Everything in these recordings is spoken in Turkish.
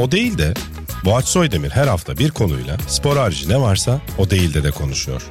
O değil de Boğaç Soydemir her hafta bir konuyla spor harici ne varsa o değil de de konuşuyor.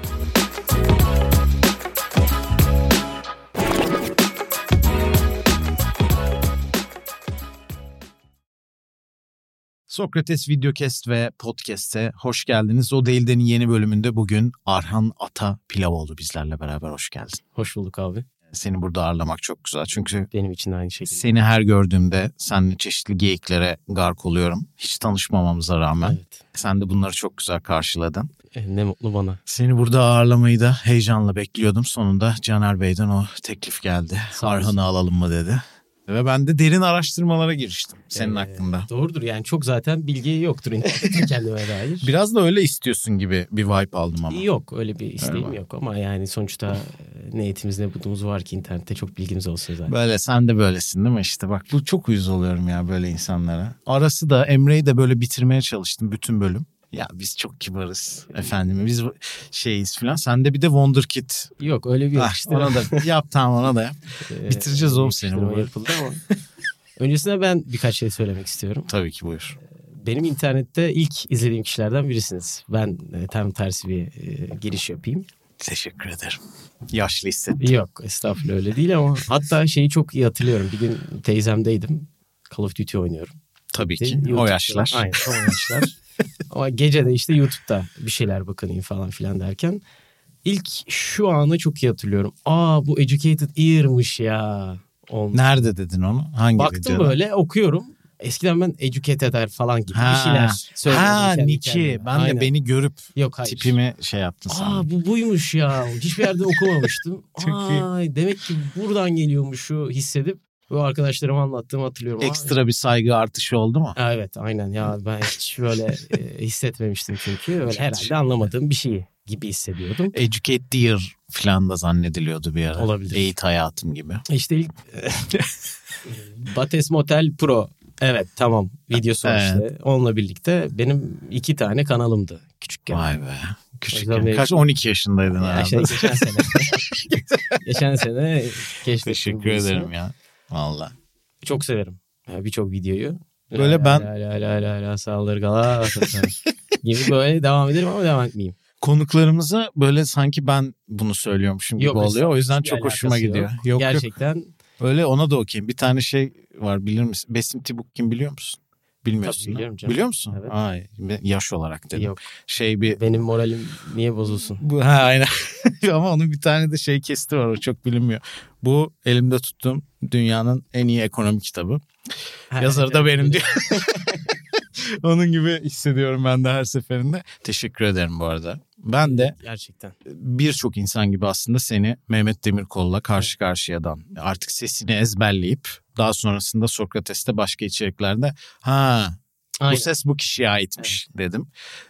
Sokrates Videocast ve Podcast'e hoş geldiniz. O Değilden'in yeni bölümünde bugün Arhan Ata Pilavoğlu bizlerle beraber hoş geldin. Hoş bulduk abi. Seni burada ağırlamak çok güzel çünkü Benim için aynı şekilde. seni her gördüğümde seninle çeşitli geyiklere gark oluyorum. Hiç tanışmamamıza rağmen. Evet. Sen de bunları çok güzel karşıladın. E, ne mutlu bana. Seni burada ağırlamayı da heyecanla bekliyordum. Sonunda Caner Bey'den o teklif geldi. Arhan'ı alalım mı dedi. Ve ben de derin araştırmalara giriştim senin Ee, hakkında. Doğrudur yani çok zaten bilgi yoktur internette kendime dair. Biraz da öyle istiyorsun gibi bir vibe aldım ama. Yok öyle bir isteğim Öyle yok ama yani sonuçta e, ne etimiz ne budumuz var ki internette çok bilgimiz olsun zaten. Böyle sen de böylesin değil mi işte bak bu çok uyuz oluyorum ya böyle insanlara. Arası da Emre'yi de böyle bitirmeye çalıştım bütün bölüm. Ya biz çok kibarız efendim biz şeyiz falan. Sende bir de Wonderkid. Yok öyle bir Ah, işte. ona da yap tamam ona da yap. E, bitireceğiz oğlum seni bu yapıldı ama. Öncesinde ben birkaç şey söylemek istiyorum. Tabii ki buyur. Benim internette ilk izlediğim kişilerden birisiniz. Ben e, tam tersi bir e, giriş yapayım. Teşekkür ederim. Yaşlı hissettim. Yok estağfurullah öyle değil ama hatta şeyi çok iyi hatırlıyorum. Bir gün teyzemdeydim. Call of Duty oynuyorum. Tabii ki YouTube'da- o yaşlar. Aynen o yaşlar. ama gece de işte YouTube'da bir şeyler bakınayım falan filan derken ilk şu anı çok iyi hatırlıyorum. Aa bu Educated Ear'mış ya. Olmuş. Nerede dedin onu? Hangi Baktım videoda? böyle okuyorum. Eskiden ben Educated Er falan gibi Ha. bir şeyler söylüyordum. Ha kendime. Ben de Aynen. beni görüp Yok hayır. tipimi şey yaptın Aa sandım. bu buymuş ya. Hiçbir yerde okumamıştım. İyi. Ay, demek ki buradan geliyormuş şu hissedip bu arkadaşlarıma anlattığımı hatırlıyorum. Ekstra bir saygı artışı oldu mu? Evet aynen ya ben hiç böyle e, hissetmemiştim çünkü öyle herhalde anlamadığım bir şey gibi hissediyordum. Educate Dear falan da zannediliyordu bir ara. Olabilir. Eğit hayatım gibi. İşte ilk Bates Motel Pro evet tamam videosu var işte onunla birlikte benim iki tane kanalımdı küçükken. Vay be. Küçükken. Kaç? 12 yaşındaydın Ya herhalde. şey, geçen sene. geçen sene keşfettim. Teşekkür ederim ya. Valla. Çok severim ya birçok videoyu. Böyle La ben- la la la la la saldır Galatasaray gibi böyle devam ederim ama devam etmeyeyim. Konuklarımıza böyle sanki ben bunu söylüyormuşum gibi Yok, oluyor. O yüzden çok hoşuma gidiyor. yok. Yok yok. Gerçekten Öyle ona da okuyayım. Bir tane şey var bilir misin? Besim Tibuk kim biliyor musun? Bilmiyorsun. Tabii biliyorum canım. Biliyor musun? Evet. Ay, yaş olarak dedim. yok. Şey bir Benim moralim niye bozulsun? Bu, ha aynen. Ama onun bir tane de şey kesti var o çok bilinmiyor. Bu elimde tuttuğum dünyanın en iyi ekonomi kitabı. Yazarı da benim diyor. onun gibi hissediyorum ben de her seferinde. Teşekkür ederim bu arada. Ben de Gerçekten. birçok insan gibi aslında seni Mehmet Demirkol'la karşı karşıyadan artık sesini ezberleyip daha sonrasında Sokrates'te başka içeriklerde ha Aynen. bu ses bu kişiye aitmiş dedim.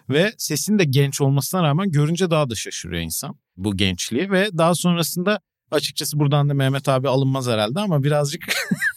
Ve sesin de genç olmasına rağmen görünce daha da şaşırıyor insan bu gençliği ve daha sonrasında açıkçası buradan da Mehmet abi alınmaz herhalde ama birazcık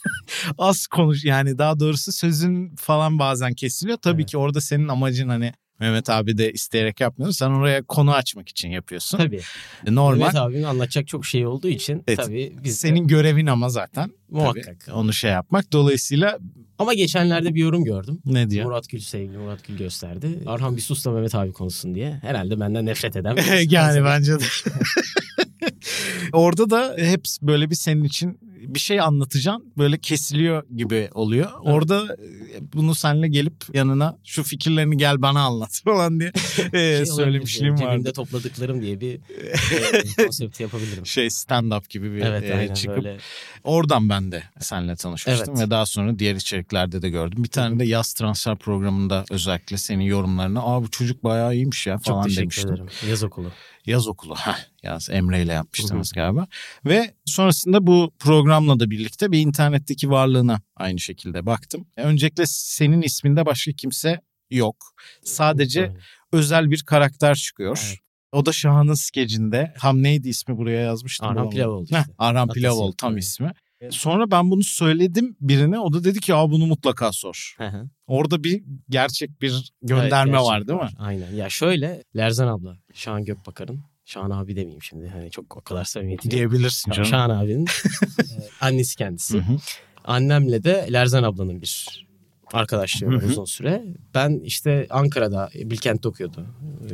az konuş yani daha doğrusu sözün falan bazen kesiliyor. Tabii Evet. ki orada senin amacın hani Mehmet abi de isteyerek yapmıyorsun. Sen oraya konu açmak için yapıyorsun. Tabii. E, Normal. Mehmet abinin anlatacak çok şey olduğu için Evet. tabii biz Senin görevin ama zaten. muhakkak. Tabii, onu şey yapmak. Dolayısıyla Ama geçenlerde bir yorum gördüm. ne diyor? Murat Gül sevgili Murat Gül gösterdi. Arhan bir sus da Mehmet abi konuşsun diye. Herhalde benden nefret eden birisi. yani bence de. Orada da hep böyle bir senin için bir şey anlatacaksın böyle kesiliyor gibi oluyor. Orada e, bunu seninle gelip yanına şu fikirlerini gel bana anlat falan diye e, Şey söylemişliğim vardı. Cebimde topladıklarım diye bir e, konsept yapabilirim. Şey stand up gibi bir Evet e, aynen çıkıp böyle. oradan ben de seninle tanışmıştım Evet. ve daha sonra diğer içeriklerde de gördüm. Bir tane de yaz transfer programında özellikle senin yorumlarına aa bu çocuk bayağı iyiymiş ya Çok falan teşekkür demiştim. ederim. Yaz okulu. Yaz okulu. Heh, yaz Emre ile yapmıştınız galiba. Ve sonrasında bu programla da birlikte bir internetteki varlığına aynı şekilde baktım. Öncelikle senin isminde başka kimse yok. Sadece Aynen. özel bir karakter çıkıyor. Evet. O da Şahan'ın skecinde. Ham neydi ismi buraya yazmıştım. Arhan. Pilavoğlu Heh, işte. Arhan Atası. Pilavoğlu tam Evet. ismi. Sonra ben bunu söyledim birine. O da dedi ki ya bunu mutlaka sor. Hı hı. Orada bir gerçek bir gönderme Evet, var değil mi? var. Aynen. Ya şöyle Lerzan abla, Şahan Gökbakar'ın, Şahan abi demeyeyim şimdi. Hani çok o kadar samimiyeti. Diyebilirsin canım. Şahan abinin annesi kendisi. Hı hı. Annemle de Lerzan ablanın bir arkadaşlığı var uzun süre. Ben işte Ankara'da Bilkent'te okuyordu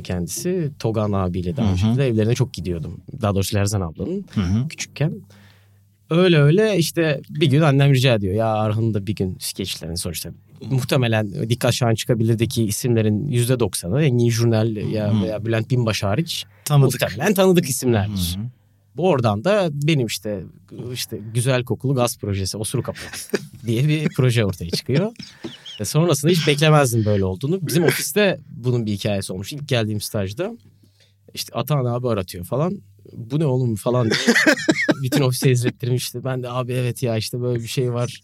kendisi. Togan abiyle daha Hı önce hı. de evlerine çok gidiyordum. Daha doğrusu Lerzan ablanın Hı hı. küçükken. Öyle öyle işte bir gün annem rica ediyor. Ya Arhan'ın da bir gün skeçlerini sonuçta. Muhtemelen Dikkat Şahan çıkabilirdeki isimlerin %90'ı Engin Jurnal ya Hı. veya Bülent Binbaşı hariç Tanıdık. muhtemelen tanıdık isimlerdir. Hı. Oradan da benim işte işte güzel kokulu gaz projesi Osuru Kapı diye bir proje ortaya çıkıyor. E sonrasında hiç beklemezdim böyle olduğunu. Bizim ofiste bunun bir hikayesi olmuş. İlk geldiğim stajda işte Atahan abi aratıyor falan. Bu ne oğlum falan diye. Bütün ofise izlettirmişti. Ben de abi evet ya işte böyle bir şey var.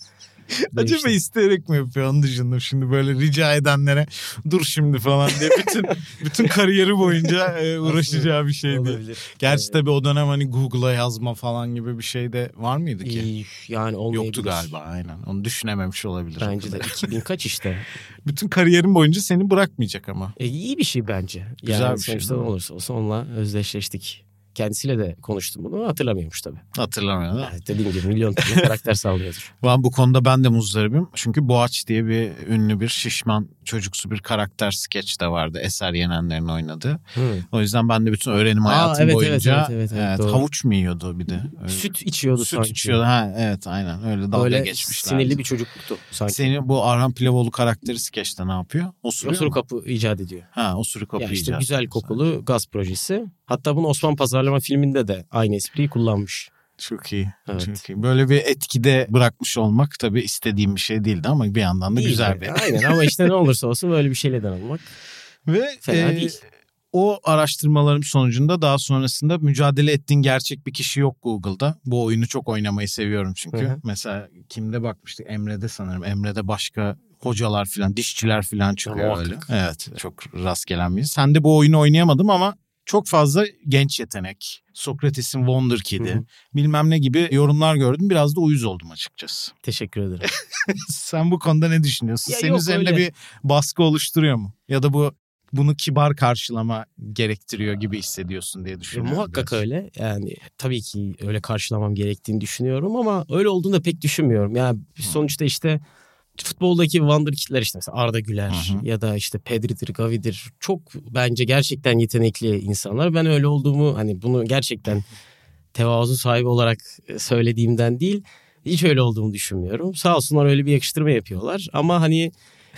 Acaba işte- isteyerek mi yapıyor onu düşündüm şimdi böyle rica edenlere dur şimdi falan diye bütün bütün kariyeri boyunca e, uğraşacağı bir şey değil. Olabilir. Gerçi Evet. tabii o dönem hani Google'a yazma falan gibi bir şey de var mıydı ki? Yani olmayabilir. Yoktu galiba aynen. Onu düşünememiş olabilir. Bence de 2000 kaç işte. Bütün kariyerin boyunca seni bırakmayacak ama. E, iyi bir şey bence. Güzel yani bir şey, sonuçta değil olursa olsun onunla özdeşleştik. Kendisiyle de konuştum bunu hatırlamıyormuş tabii. Hatırlamıyorum. da. Evet, dediğim gibi milyon tane karakter sallıyordur. Ben bu konuda ben de muzdaribim. Çünkü Boğaç diye bir ünlü bir şişman çocuksu bir karakter skeç de vardı. Eser Yenenler'in oynadığı. Hı. O yüzden ben de bütün öğrenim Aa, hayatım evet, evet, boyunca evet, evet, evet, doğru. havuç mu yiyordu bir de? Öyle. Süt içiyordu Süt sanki. içiyordu. Ha, evet aynen öyle dalga Böyle geçmişler. sinirli bir çocukluktu sanki. Senin bu Arhan Pilavoğlu karakteri skeçte ne yapıyor? Osuruyor Osuru kapı icat ediyor. Ha osuru kapı Ya işte icat güzel kokulu gaz projesi. Hatta bunu Osman Pazarlama filminde de aynı espriyi kullanmış. Çok iyi. Evet. Çok iyi. Böyle bir etkide bırakmış olmak tabii istediğim bir şey değildi ama bir yandan da İyi güzel bir. Aynen ama işte ne olursa olsun böyle bir şeyle olmak. Ve Fena e, değil. o araştırmalarım sonucunda daha sonrasında mücadele ettiğin gerçek bir kişi yok Google'da. Bu oyunu çok oynamayı seviyorum çünkü. Hı hı. Mesela kimde bakmıştık? Emre'de sanırım. Emre'de başka hocalar filan, dişçiler filan çıkıyor öyle. muhakkak. Evet, çok rast gelen bir. Sen de bu oyunu oynayamadım ama çok fazla genç yetenek. Sokrates'in Wonder Kid'i bilmem ne gibi yorumlar gördüm. Biraz da uyuz oldum açıkçası. Teşekkür ederim. Sen bu konuda ne düşünüyorsun? Ya Senin yok, üzerinde öyle. bir baskı oluşturuyor mu? Ya da bu bunu kibar karşılama gerektiriyor gibi hissediyorsun diye E, düşünüyorum. muhakkak biraz. öyle. Yani tabii ki öyle karşılamam gerektiğini düşünüyorum ama öyle olduğunu da pek düşünmüyorum. Yani sonuçta işte futboldaki wonderkidler işte mesela Arda Güler Hı hı. ya da işte Pedri'dir, Gavi'dir. Çok bence gerçekten yetenekli insanlar. Ben öyle olduğumu hani bunu gerçekten tevazu sahibi olarak söylediğimden değil hiç öyle olduğumu düşünmüyorum. Sağ olsunlar öyle bir yakıştırma yapıyorlar ama hani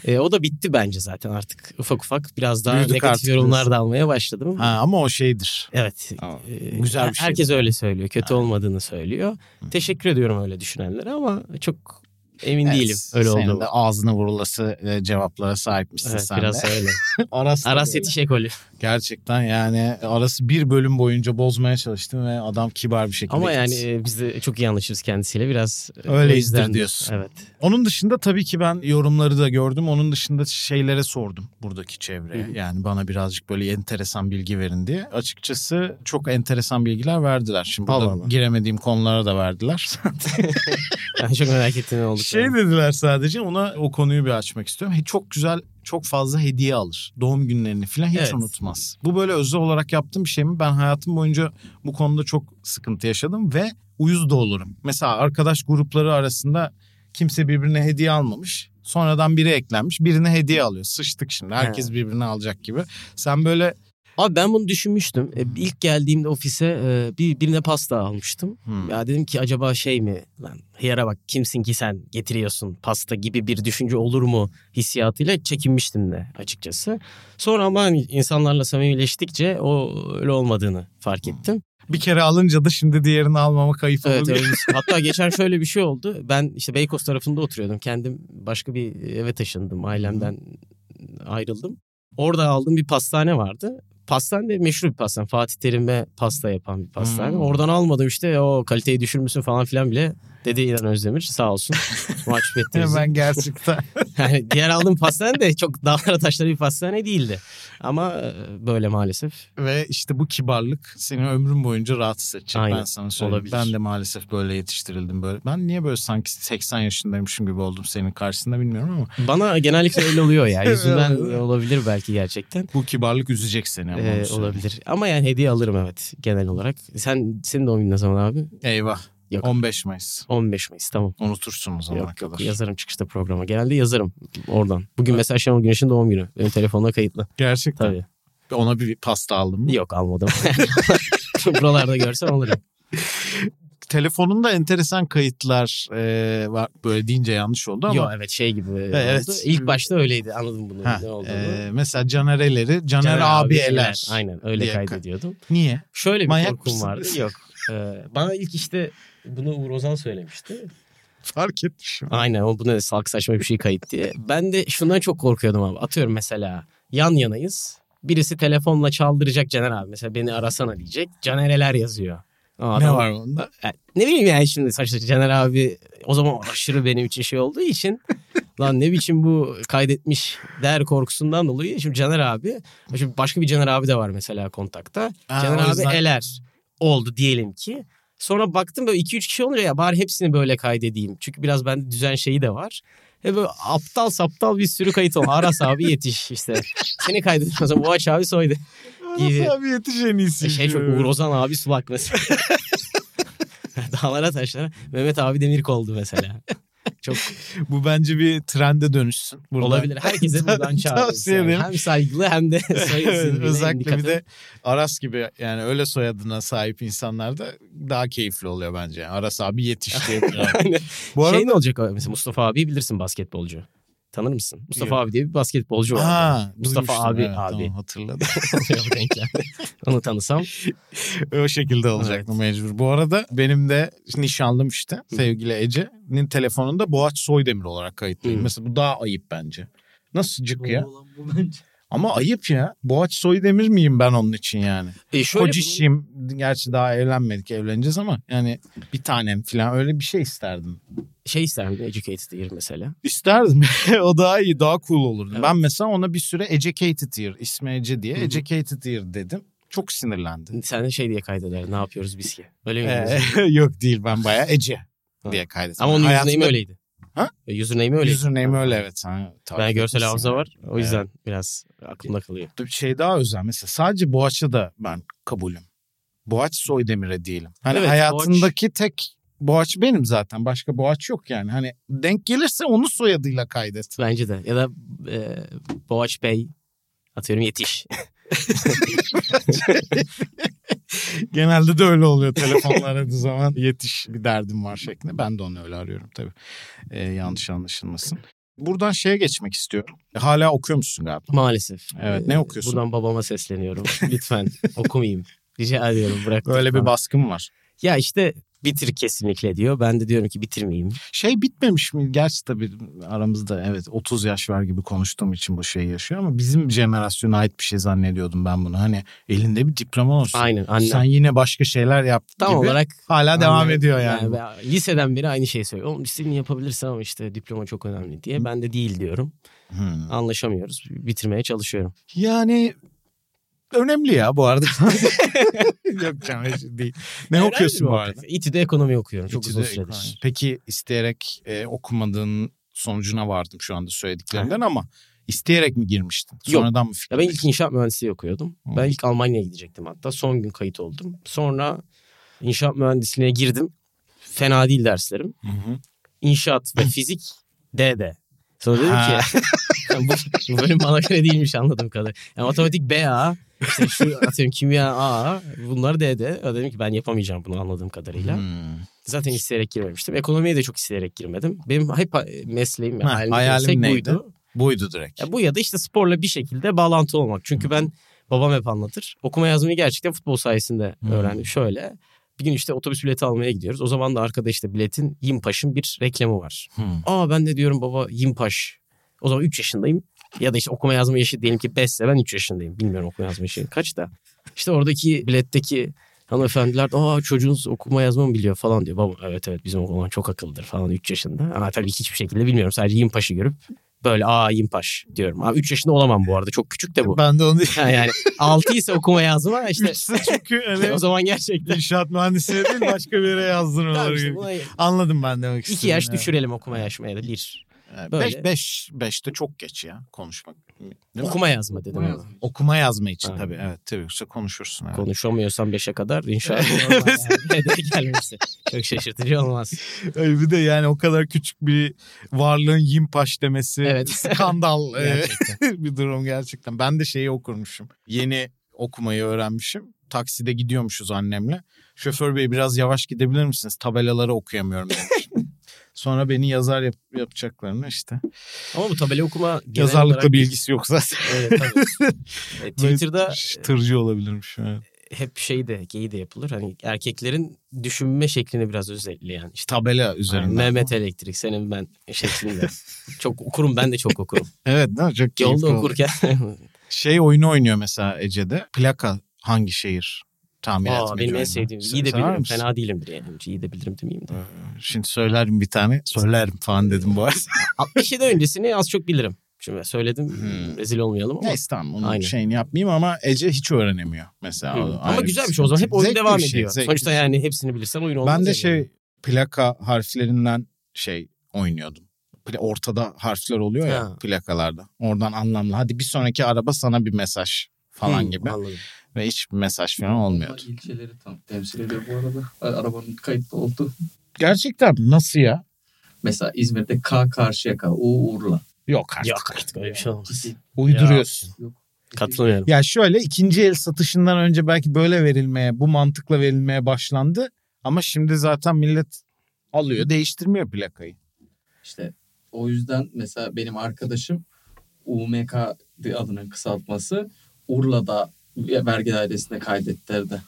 e, o da bitti bence zaten artık ufak ufak biraz daha Büyüdük negatif yorumlar diyorsun. da almaya başladım. Ha, ama o şeydir. Evet. Ama Ee, güzel bir şey. Herkes öyle söylüyor. Kötü olmadığını söylüyor. Teşekkür ediyorum öyle düşünenlere ama çok emin Evet, değilim öyle senin olduğunu. de ağzına vurulası e, cevaplara sahipmişsin Evet sen biraz de. öyle. Aras, Aras. Yetiş ekolü. Gerçekten yani Aras'ı bir bölüm boyunca bozmaya çalıştım ve adam kibar bir şekilde. Ama yani e, biz de çok iyi anlaşırız kendisiyle biraz. e, Öyleyizdir yüzden- diyorsun. Evet. Onun dışında tabii ki ben yorumları da gördüm. Onun dışında şeylere sordum buradaki çevreye. Hı. Yani bana birazcık böyle enteresan bilgi verin diye. Açıkçası çok enteresan bilgiler verdiler. Şimdi burada Allah giremediğim konulara da verdiler. Ben çok merak ettiğim olduk. Şey dediler sadece ona o konuyu bir açmak istiyorum. Çok güzel çok fazla hediye alır. Doğum günlerini falan hiç Evet. unutmaz. Bu böyle özel olarak yaptığım bir şey mi? Ben hayatım boyunca bu konuda çok sıkıntı yaşadım ve uyuz da olurum. Mesela arkadaş grupları arasında kimse birbirine hediye almamış. Sonradan biri eklenmiş. Birine hediye alıyor. Sıçtık şimdi. Herkes He. birbirine alacak gibi. Sen böyle Abi ben bunu düşünmüştüm. E, ilk geldiğimde ofise e, bir birine pasta almıştım. Hmm. Ya dedim ki acaba şey mi lan hıyara bak kimsin ki sen getiriyorsun pasta gibi bir düşünce olur mu hissiyatıyla çekinmiştim de açıkçası. Sonra ama hani insanlarla samimileştikçe o öyle olmadığını fark ettim. bir kere alınca da şimdi diğerini almama kayıp Evet, oluyor. Hatta geçen şöyle bir şey oldu. Ben işte Beykoz tarafında oturuyordum. Kendim başka bir eve taşındım. Ailemden ayrıldım. Orada aldığım bir pastane vardı. Pastane meşhur bir pastane. Fatih Terim'e pasta yapan bir pastane. Hmm. Oradan almadım işte o kaliteyi düşürmüşsün falan filan bile dedi İlhan Özdemir sağ olsun. Mahcup etti bizi. Ben gerçekten. Yani diğer aldığım pastane de çok dağlara taşlara bir pastane değildi. Ama e, böyle maalesef. Ve işte bu kibarlık seni ömrün boyunca rahatsız edecek Aynen, ben sana söyleyeyim. olabilir. Ben de maalesef böyle yetiştirildim böyle. Ben niye böyle sanki 80 yaşındaymışım gibi oldum senin karşısında bilmiyorum ama Bana genellikle öyle oluyor ya. Yüzünden olabilir belki gerçekten. bu kibarlık üzecek seni ama. Ee, olabilir. Ama yani hediye alırım evet genel olarak. Sen senin doğum günün ne zaman abi? Eyvah. Yok. 15 Mayıs. 15 Mayıs tamam. Unutursun o zamana Yok, kadar. yazarım çıkışta programa. Genelde yazarım oradan. Bugün mesela Şenol Güneş'in doğum günü. Benim telefonda kayıtlı. Gerçekten. Tabii. Ona bir pasta aldın mı? Yok almadım. Buralarda görsen alırım. Telefonunda enteresan kayıtlar e, var. Böyle deyince yanlış oldu ama. Yok evet şey gibi Evet. oldu. İlk başta öyleydi anladım bunu Ha, ne olduğunu. e, mesela Caner Eler'i Caner, Caner abi, Eler. Aynen öyle diye kaydediyordum. Niye? Şöyle bir Manyak korkum mısın? vardı. Yok. Ee, bana ilk işte bunu Uğur Ozan söylemişti. Fark etmişim. Aynen o bu ne salak saçma bir şey kayıt diye. Ben de şundan çok korkuyordum abi. Atıyorum mesela yan yanayız. Birisi telefonla çaldıracak Caner abi. Mesela beni arasana diyecek. Caner Eler yazıyor. Aa, Ne var onda? Yani ne bileyim yani şimdi saçma Caner abi o zaman aşırı benim için şey olduğu için lan ne biçim bu kaydetmiş der korkusundan dolayı şimdi Caner abi şimdi başka bir Caner abi de var mesela kontakta. Ha, Caner abi yüzden- eler oldu diyelim ki. Sonra baktım böyle 2-3 kişi olunca ya bari hepsini böyle kaydedeyim. Çünkü biraz bende düzen şeyi de var. Ve böyle aptal saptal bir sürü kayıt oldu. Aras abi yetiş işte. Seni zaman Boğaç abi soydu. gibi. Nasıl abi yetiş en iyisi. E şey çok Uğur Ozan abi sulak mesela. Dağlara taşlara. Mehmet abi Demirk oldu mesela. Çok Bu bence bir trende dönüşsün. Burada. olabilir. Herkese buradan çağırırız. Yani. ederim. Hem saygılı hem de soy Evet, isimliğine Özellikle bir de Aras gibi yani öyle soyadına sahip insanlar da daha keyifli oluyor bence. Yani Aras abi yetiş diye. Aynen. Bu arada Şey ne olacak mesela Mustafa abi bilirsin basketbolcu. Tanır mısın? Mustafa Yok. abi diye bir basketbolcu var. Ha, Mustafa abi evet, abi. Tamam, hatırladım. Onu tanısam. o şekilde olacaktı mecbur. Bu arada benim de nişanlım işte sevgili Ece'nin telefonunda Boğaç Soydemir olarak kayıtlıyım. Mesela bu daha ayıp bence. Nasıl cık ya? Olan bu bence. Ama ayıp ya. Boğaç Soydemir miyim ben onun için yani? E şöyle bunun- Kocişim. Gerçi daha evlenmedik evleneceğiz ama yani bir tanem falan öyle bir şey isterdim. şey ister miydin? Educated Ear mesela. İsterdim. o daha iyi, daha cool olurdu. Evet. Ben mesela ona bir süre Educated Ear, ismi Ece diye Hı hı. Educated Ear dedim. Çok sinirlendi. Sen de şey diye kaydeder. Ne yapıyoruz biz ki? Öyle mi? Ee, yok değil ben bayağı Ece diye kaydettim. Ama onun Hayatımda- öyleydi. Ha? E, Username öyleydi. Username öyle evet. Ha, Ben görsel hafıza var. O yüzden biraz aklımda kalıyor. Bir şey daha özel mesela sadece Boğaç'a da ben kabulüm. Boğaç Soydemir'e değilim. Hani Evet, hayatındaki tek Boğaç benim zaten. Başka Boğaç yok yani. Hani denk gelirse onu soyadıyla kaydet. Bence de. Ya da e, Boğaç Bey atıyorum yetiş. Genelde de öyle oluyor telefonla aradığı zaman. Yetiş bir derdim var şeklinde. Ben de onu öyle arıyorum tabii. Ee, yanlış anlaşılmasın. Buradan şeye geçmek istiyorum. E, Hala okuyor musun galiba? Maalesef. Evet, ne okuyorsun? Buradan babama sesleniyorum. Lütfen okumayayım. Rica ediyorum bırak. Böyle bir baskın var. Ya işte bitir kesinlikle diyor. Ben de diyorum ki bitirmeyeyim. Şey bitmemiş mi? Gerçi tabii aramızda evet 30 yaş var gibi konuştuğum için bu şey yaşıyor ama bizim jenerasyona ait bir şey zannediyordum ben bunu. Hani elinde bir diploma olsun. Aynen anne. Sen yine başka şeyler yap Tam gibi olarak hala devam Anne- ediyor yani. ben liseden beri aynı şeyi söylüyor. Oğlum istediğini yapabilirsin ama işte diploma çok önemli diye. Ben de değil diyorum. Hmm. Anlaşamıyoruz. Bitirmeye çalışıyorum. Yani önemli ya bu arada. Yok canım değil. Ne Herhangi okuyorsun bu arada? İTÜ'de ekonomi okuyorum. Çok İTÜ'de uzun ekonomi. süredir. Peki isteyerek e, okumadığın sonucuna vardım şu anda söylediklerinden ama isteyerek mi girmiştin? Yok. Sonradan mı Ya ben ilk inşaat mühendisliği okuyordum. Hı. Ben ilk Almanya'ya gidecektim hatta. Son gün kayıt oldum. Sonra inşaat mühendisliğine girdim. Fena değil derslerim. Hı hı. İnşaat ve fizik D'de. Sonra dedim ki bu, bu bölüm bana göre değilmiş anladığım kadar. Yani matematik B A, işte şu atıyorum kimya A, bunlar D'de. Ya Dedim ki ben yapamayacağım bunu anladığım kadarıyla. Hmm. Zaten isteyerek girmemiştim. Ekonomiye de çok isteyerek girmedim. Benim hep mesleğim, Ha, hayalim, hayalim neydi? buydu. Buydu direkt. Ya bu ya da işte sporla bir şekilde bağlantı olmak. Çünkü ben babam hep anlatır. Okuma yazmayı gerçekten futbol sayesinde Hmm. öğrendim. Şöyle bir gün işte otobüs bileti almaya gidiyoruz. O zaman da arkada işte biletin Yimpaş'ın bir reklamı var. Hmm. Aa ben de diyorum baba Yimpaş. O zaman 3 yaşındayım. Ya da işte okuma yazma yaşı diyelim ki 5 ise ben 3 yaşındayım. Bilmiyorum okuma yazma yaşı kaç da. İşte oradaki biletteki hanımefendiler aa çocuğunuz okuma yazma mı biliyor falan diyor. Baba evet evet bizim oğlan çok akıllıdır falan 3 yaşında. Ama tabii hiçbir şekilde bilmiyorum. Sadece Yimpaş'ı görüp böyle aa Yimpaş diyorum. Ama 3 yaşında olamam bu arada. Çok küçük de bu. Ben de onu Ha, yani 6 ise okuma yazma işte Üçse çünkü hani o zaman gerçekten. inşaat mühendisliği değil başka bir yere Tamam yazdırmaları işte buna Anladım ben demek iki istediğini. yaş evet. düşürelim okuma yaşmaya da bir. Böyle. 5 5 de çok geç ya konuşmak. Değil mi? Okuma yazma dedim Okuma yazma. Okuma yazma için Ha. tabii. Evet tabii yoksa konuşursun. Evet. Konuşamıyorsam 5'e kadar inşallah. Hedef gelmişti. Çok şaşırtıcı olmaz. Ay bir de yani o kadar küçük bir varlığın yimpaş demesi Evet. skandal bir durum gerçekten. Ben de şeyi okurmuşum. Yeni okumayı öğrenmişim. Takside gidiyormuşuz annemle. Şoför bey biraz yavaş gidebilir misiniz? Tabelaları okuyamıyorum demiştim. Sonra beni yazar yap- yapacaklarını işte. Ama bu tabela okuma Yazarlıkla olarak- bilgisi yok zaten. Evet tabii. E, Twitter'da tırcı olabilirmiş. Evet. hep şey de geyi de yapılır. Hani erkeklerin düşünme şeklini biraz özelleyen. İşte Tabela yani üzerinden. Mehmet Elektrik senin ben şeklinde. çok okurum ben de çok okurum. Evet mi? Çok keyifli Yolda okurken. Şey oyunu oynuyor mesela Ece'de. Plaka hangi şehir tahmin Aa, etmece benim en sevdiğim. Se- İyi de bilirim. misin? Fena değilimdir yani. İyi de bilirim demeyeyim de. Şimdi söylerim bir tane. Söylerim falan dedim bu arada. 67 öncesini az çok bilirim. Şimdi söyledim Hmm. rezil olmayalım ama. Neyse tamam onun Aynen. şeyini yapmayayım ama Ece hiç öğrenemiyor mesela. O Ama güzel bir şey o zaman. Hep oyun devam şey, ediyor. Sonuçta şey. yani hepsini bilirsen oyun olmaz. Ben de yani. şey plaka harflerinden şey oynuyordum. Ortada harfler oluyor ya Ha. plakalarda. Oradan anlamlı. Hadi bir sonraki araba sana bir mesaj falan Hı, gibi. Anladım. Ve hiçbir mesaj falan olmuyordu. İlçeleri tam temsil ediyor bu arada. Arabanın kayıtlı oldu. Gerçekten nasıl ya? Mesela İzmir'de K Karşıyaka, U Urla. Yok artık. Yok artık öyle bir şey olmaz. Uyduruyorsun. Yok. Katılmıyorum. Ya şöyle ikinci el satışından önce belki böyle verilmeye, bu mantıkla verilmeye başlandı. Ama şimdi zaten millet alıyor, değiştirmiyor plakayı. İşte o yüzden mesela benim arkadaşım UMK adının kısaltması Urla'da vergi dairesine kaydettirdi.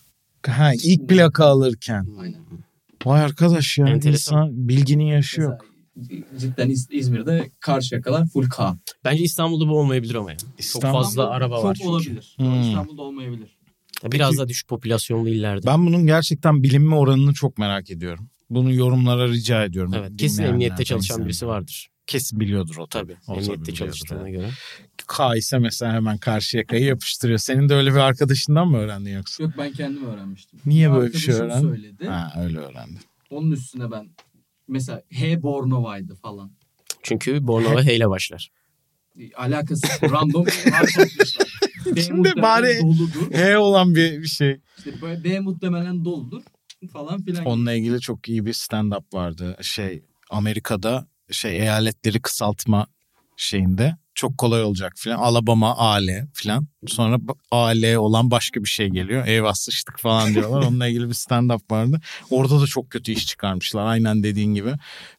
Ha ilk plaka alırken. Aynen. Vay arkadaş ya Enteresan. insan bilginin yaşı yok. Mesela cidden İz- İzmir'de Karşıyakalar full K. Bence İstanbul'da bu olmayabilir ama yani. Çok İstanbul- fazla İstanbul araba çok var çünkü. olabilir. Hmm. İstanbul'da olmayabilir. Ya Biraz daha düşük popülasyonlu illerde. Ben bunun gerçekten bilinme oranını çok merak ediyorum. Bunu yorumlara rica ediyorum. Evet kesin emniyette çalışan insan. birisi vardır. Kesin biliyordur o tabii. Tabii. O emniyette çalıştığına göre. K ise mesela hemen karşı yakayı yapıştırıyor. Senin de öyle bir arkadaşından mı öğrendin yoksa? Yok ben kendim öğrenmiştim. Niye Bir böyle bir şey öğrendin? söyledi. Ha öyle öğrendim. Onun üstüne ben mesela H Bornova'ydı falan. Çünkü Bornova H ile başlar. Alakası random harf atmışlar. B Şimdi bari- doludur. He olan bir, bir şey. İşte böyle B muhtemelen doludur falan filan. Onunla ilgili çok iyi bir stand-up vardı. Şey Amerika'da şey eyaletleri kısaltma şeyinde çok kolay olacak filan. Alabama AL filan. Sonra AL olan başka bir şey geliyor. Eyvah sıçtık falan diyorlar. Onunla ilgili bir stand-up vardı. Orada da çok kötü iş çıkarmışlar. Aynen dediğin gibi